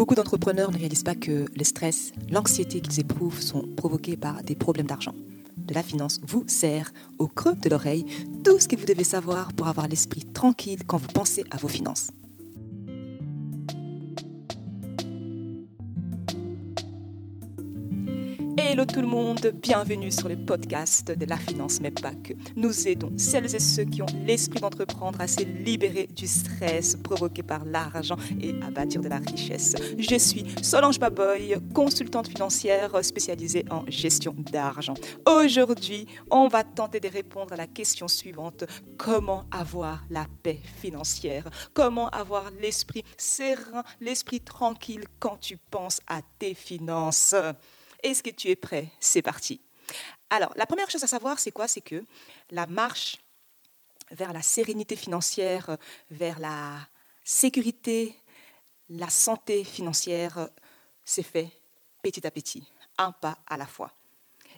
Beaucoup d'entrepreneurs ne réalisent pas que le stress, l'anxiété qu'ils éprouvent sont provoqués par des problèmes d'argent. De la finance vous sert au creux de l'oreille tout ce que vous devez savoir pour avoir l'esprit tranquille quand vous pensez à vos finances. Hello tout le monde, bienvenue sur le podcast de la finance, mais pas que. Nous aidons celles et ceux qui ont l'esprit d'entreprendre à se libérer du stress provoqué par l'argent et à bâtir de la richesse. Je suis Solange Baboy, consultante financière spécialisée en gestion d'argent. Aujourd'hui, on va tenter de répondre à la question suivante. Comment avoir la paix financière? Comment avoir l'esprit serein, l'esprit tranquille quand tu penses à tes finances? Est-ce que tu es prêt? C'est parti. Alors, la première chose à savoir, c'est quoi? C'est que la marche vers la sérénité financière, vers la sécurité, la santé financière, s'est fait petit à petit, un pas à la fois.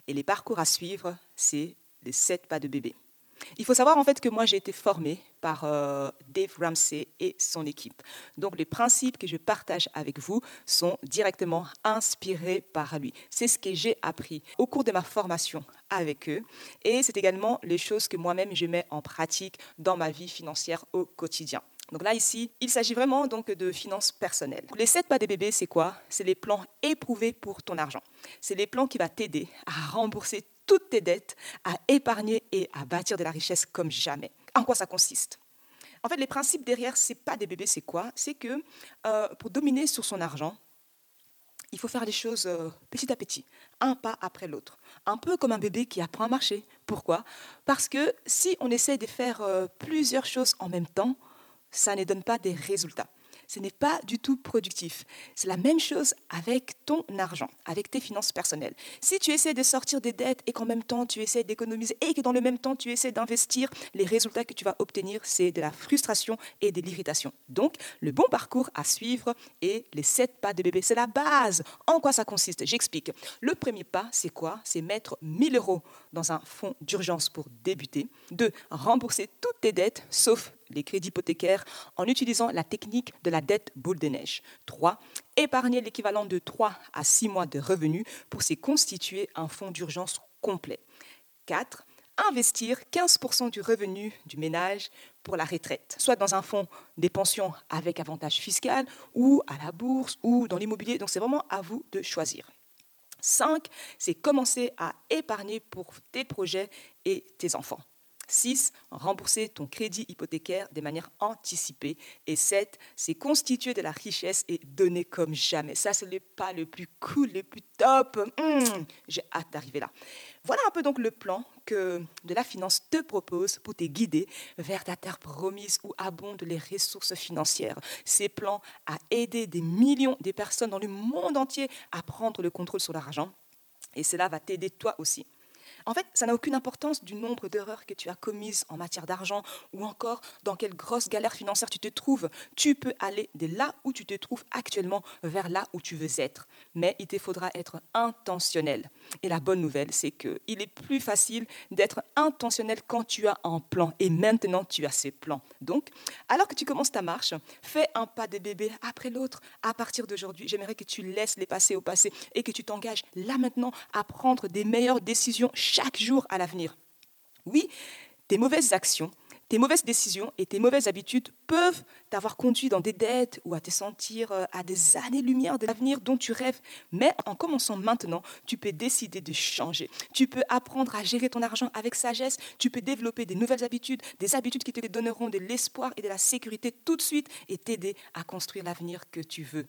Et les parcours à suivre, c'est les sept pas de bébé. Il faut savoir en fait que moi j'ai été formée par euh, Dave Ramsey et son équipe. Donc les principes que je partage avec vous sont directement inspirés par lui. C'est ce que j'ai appris au cours de ma formation avec eux et c'est également les choses que moi-même je mets en pratique dans ma vie financière au quotidien. Donc là, ici, il s'agit vraiment donc de finances personnelles. Les sept pas des bébés, c'est quoi? C'est les plans éprouvés pour ton argent. C'est les plans qui vont t'aider à rembourser toutes tes dettes, à épargner et à bâtir de la richesse comme jamais. En quoi ça consiste? En fait, les principes derrière, ce n'est pas des bébés, c'est quoi? C'est que euh, pour dominer sur son argent, il faut faire les choses euh, petit à petit, un pas après l'autre. Un peu comme un bébé qui apprend à marcher. Pourquoi? Parce que si on essaie de faire euh, plusieurs choses en même temps, ça ne donne pas des résultats ce n'est pas du tout productif. C'est la même chose avec ton argent, avec tes finances personnelles. Si tu essaies de sortir des dettes et qu'en même temps tu essaies d'économiser et que dans le même temps tu essaies d'investir, les résultats que tu vas obtenir, c'est de la frustration et de l'irritation. Donc, le bon parcours à suivre est les sept pas de bébé. C'est la base. En quoi ça consiste? J'explique. Le premier pas, c'est quoi? C'est mettre 1000 euros dans un fonds d'urgence pour débuter. Deux, rembourser toutes tes dettes, sauf les crédits hypothécaires en utilisant la technique de la dette boule de neige. 3. Épargner l'équivalent de 3 à 6 mois de revenus pour se constituer un fonds d'urgence complet. 4. Investir 15% du revenu du ménage pour la retraite, soit dans un fonds des pensions avec avantage fiscal ou à la bourse ou dans l'immobilier. Donc c'est vraiment à vous de choisir. 5. C'est commencer à épargner pour tes projets et tes enfants. 6. Rembourser ton crédit hypothécaire de manière anticipée. Et 7. C'est constituer de la richesse et donner comme jamais. Ça, ce n'est pas le plus cool, le plus top. Hmm, j'ai hâte d'arriver là. Voilà un peu donc le plan que de la finance te propose pour te guider vers ta terre promise où abondent les ressources financières. Ces plans à aider des millions de personnes dans le monde entier à prendre le contrôle sur leur argent. Et cela va t'aider toi aussi. En fait, ça n'a aucune importance du nombre d'erreurs que tu as commises en matière d'argent ou encore dans quelle grosse galère financière tu te trouves. Tu peux aller de là où tu te trouves actuellement vers là où tu veux être. Mais il te faudra être intentionnel. Et la bonne nouvelle, c'est qu'il est plus facile d'être intentionnel quand tu as un plan. Et maintenant, tu as ces plans. Donc, alors que tu commences ta marche, fais un pas de bébé après l'autre. À partir d'aujourd'hui, j'aimerais que tu laisses les passés au passé et que tu t'engages là maintenant à prendre des meilleures décisions chaque jour à l'avenir. Oui, tes mauvaises actions, tes mauvaises décisions et tes mauvaises habitudes peuvent t'avoir conduit dans des dettes ou à te sentir euh, à des années-lumière de l'avenir dont tu rêves. Mais en commençant maintenant, tu peux décider de changer. Tu peux apprendre à gérer ton argent avec sagesse. Tu peux développer des nouvelles habitudes, des habitudes qui te donneront de l'espoir et de la sécurité tout de suite et t'aider à construire l'avenir que tu veux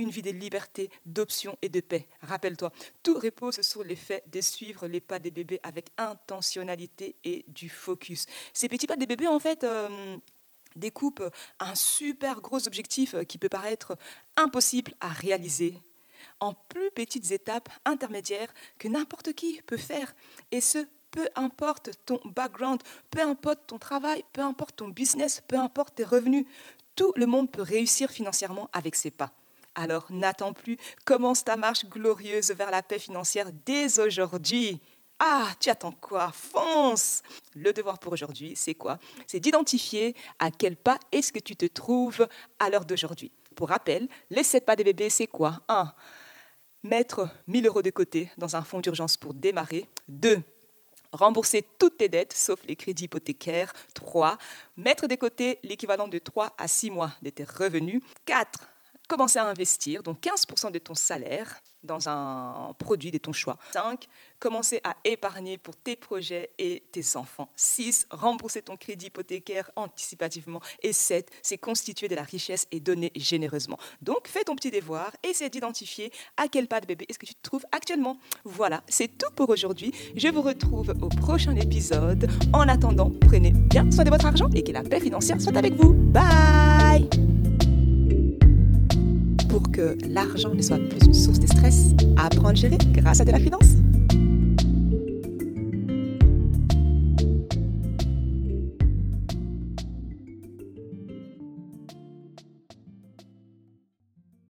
une vie de liberté, d'options et de paix. Rappelle-toi, tout repose sur le fait de suivre les pas des bébés avec intentionnalité et du focus. Ces petits pas des bébés, en fait, euh, découpent un super gros objectif qui peut paraître impossible à réaliser en plus petites étapes intermédiaires que n'importe qui peut faire. Et ce, peu importe ton background, peu importe ton travail, peu importe ton business, peu importe tes revenus, tout le monde peut réussir financièrement avec ses pas. Alors n'attends plus, commence ta marche glorieuse vers la paix financière dès aujourd'hui. Ah, tu attends quoi? Fonce Le devoir pour aujourd'hui, c'est quoi? C'est d'identifier à quel pas est-ce que tu te trouves à l'heure d'aujourd'hui. Pour rappel, les 7 pas des bébés, c'est quoi? 1. Mettre 1000 euros de côté dans un fonds d'urgence pour démarrer. 2 rembourser toutes tes dettes, sauf les crédits hypothécaires. 3. Mettre de côté l'équivalent de 3 à 6 mois de tes revenus. 4 commencer à investir, donc 15% de ton salaire dans un produit de ton choix. 5. Commencer à épargner pour tes projets et tes enfants. 6. Rembourser ton crédit hypothécaire anticipativement. Et 7. C'est constituer de la richesse et donner généreusement. Donc, fais ton petit devoir, essaie d'identifier à quel pas de bébé est-ce que tu te trouves actuellement. Voilà, c'est tout pour aujourd'hui. Je vous retrouve au prochain épisode. En attendant, prenez bien soin de votre argent et que la paix financière soit avec vous. Bye pour que l'argent ne soit plus une source de stress, apprendre à gérer grâce à de la finance.